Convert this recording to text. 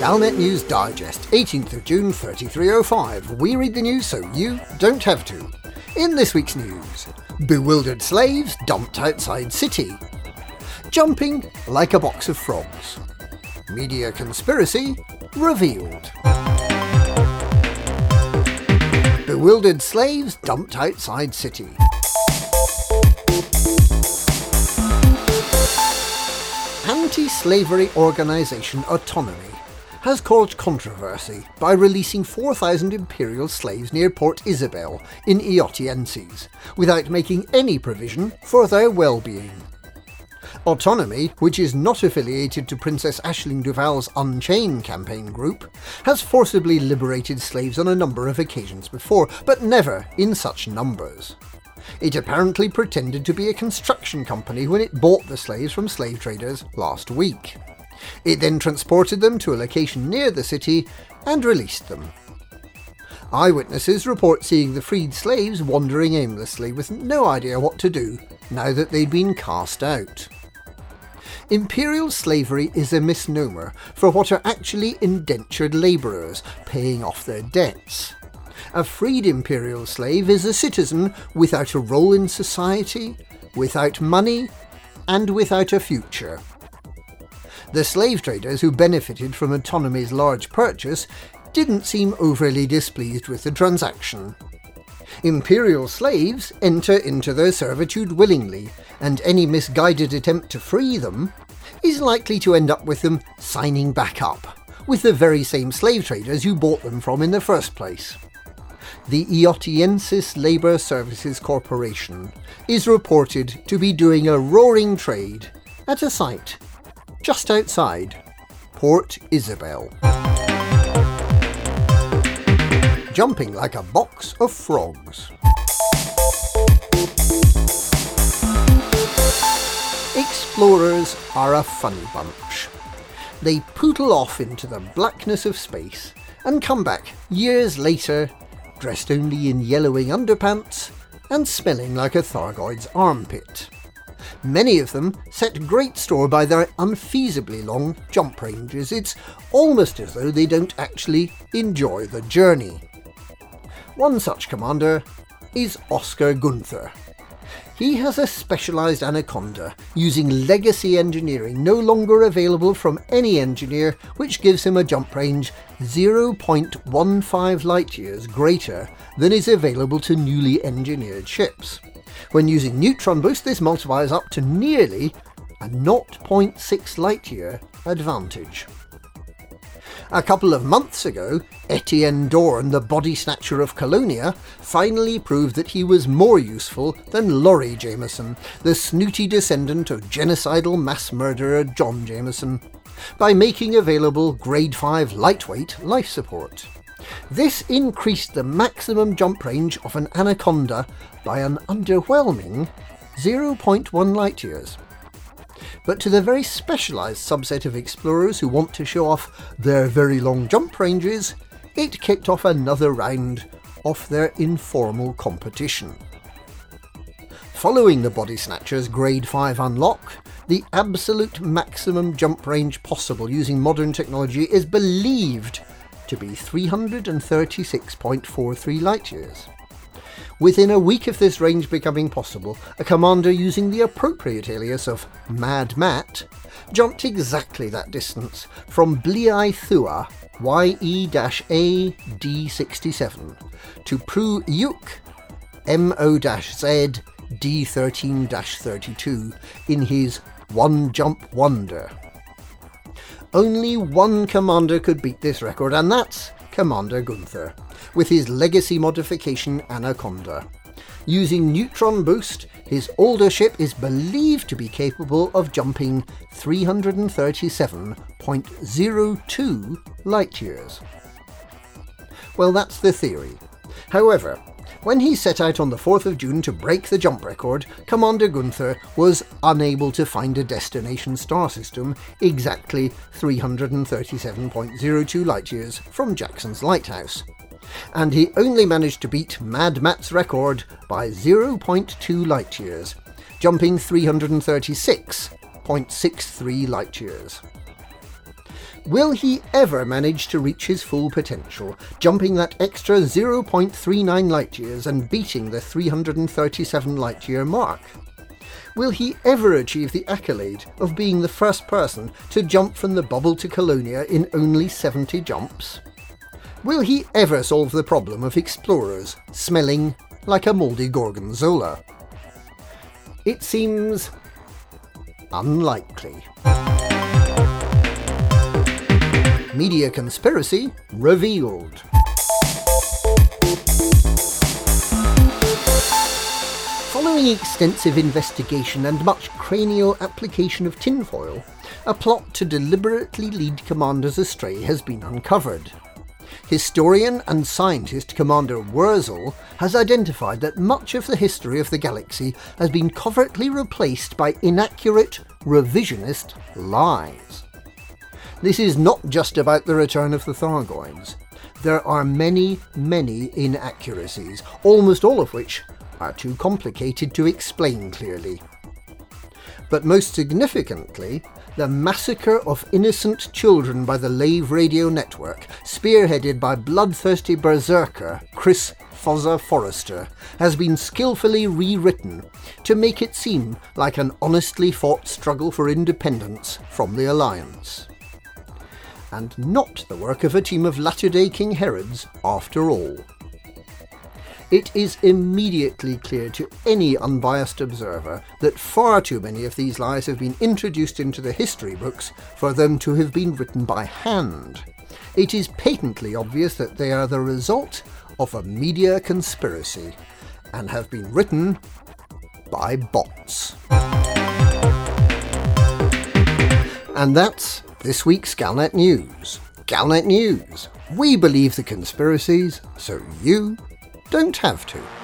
Galnet News Digest, 18th of June 3305. We read the news so you don't have to. In this week's news, bewildered slaves dumped outside city. Jumping like a box of frogs. Media conspiracy revealed. Bewildered slaves dumped outside city. Anti-slavery organisation Autonomy has caused controversy by releasing 4,000 imperial slaves near Port Isabel in Eotienses, without making any provision for their well-being. Autonomy, which is not affiliated to Princess Aisling Duval's Unchain campaign group, has forcibly liberated slaves on a number of occasions before, but never in such numbers. It apparently pretended to be a construction company when it bought the slaves from slave traders last week. It then transported them to a location near the city and released them. Eyewitnesses report seeing the freed slaves wandering aimlessly with no idea what to do now that they'd been cast out. Imperial slavery is a misnomer for what are actually indentured labourers paying off their debts. A freed imperial slave is a citizen without a role in society, without money, and without a future. The slave traders who benefited from Autonomy's large purchase didn't seem overly displeased with the transaction. Imperial slaves enter into their servitude willingly, and any misguided attempt to free them is likely to end up with them signing back up, with the very same slave traders you bought them from in the first place the Eotienses Labour Services Corporation is reported to be doing a roaring trade at a site just outside Port Isabel. Jumping like a box of frogs. Explorers are a funny bunch. They poodle off into the blackness of space and come back years later dressed only in yellowing underpants and smelling like a Thargoid's armpit. Many of them set great store by their unfeasibly long jump ranges. It's almost as though they don't actually enjoy the journey. One such commander is Oscar Gunther. He has a specialised anaconda using legacy engineering no longer available from any engineer, which gives him a jump range 0.15 light years greater than is available to newly engineered ships. When using neutron boost, this multiplies up to nearly a 0.6 light year advantage. A couple of months ago, Etienne Dorn, the body snatcher of Colonia, finally proved that he was more useful than Lori Jameson, the snooty descendant of genocidal mass murderer John Jameson, by making available Grade 5 lightweight life support. This increased the maximum jump range of an Anaconda by an underwhelming 0.1 light years but to the very specialised subset of explorers who want to show off their very long jump ranges, it kicked off another round of their informal competition. Following the Body Snatchers Grade 5 unlock, the absolute maximum jump range possible using modern technology is believed to be 336.43 light years. Within a week of this range becoming possible, a commander using the appropriate alias of Mad Matt jumped exactly that distance from Blii Thua YE-A D67 to Pru Yuk MO-Z D13-32 in his One Jump Wonder. Only one commander could beat this record, and that's Commander Gunther, with his legacy modification Anaconda. Using neutron boost, his older ship is believed to be capable of jumping 337.02 light years. Well, that's the theory. However, when he set out on the 4th of June to break the jump record, Commander Gunther was unable to find a destination star system exactly 337.02 light years from Jackson's lighthouse. And he only managed to beat Mad Matt's record by 0.2 light years, jumping 336.63 light years. Will he ever manage to reach his full potential, jumping that extra 0.39 light years and beating the 337 light year mark? Will he ever achieve the accolade of being the first person to jump from the bubble to Colonia in only 70 jumps? Will he ever solve the problem of explorers smelling like a mouldy gorgonzola? It seems unlikely. Media conspiracy revealed. Following extensive investigation and much cranial application of tinfoil, a plot to deliberately lead commanders astray has been uncovered. Historian and scientist Commander Wurzel has identified that much of the history of the galaxy has been covertly replaced by inaccurate, revisionist lies. This is not just about the return of the Thargoids. There are many, many inaccuracies, almost all of which are too complicated to explain clearly. But most significantly, the massacre of innocent children by the Lave Radio Network, spearheaded by bloodthirsty berserker Chris Fozzer Forrester, has been skillfully rewritten to make it seem like an honestly fought struggle for independence from the Alliance. And not the work of a team of latter day King Herods, after all it is immediately clear to any unbiased observer that far too many of these lies have been introduced into the history books for them to have been written by hand. It is patently obvious that they are the result of a media conspiracy and have been written by bots. And that's this week's Galnet News. Galnet News. We believe the conspiracies, so you don't have to.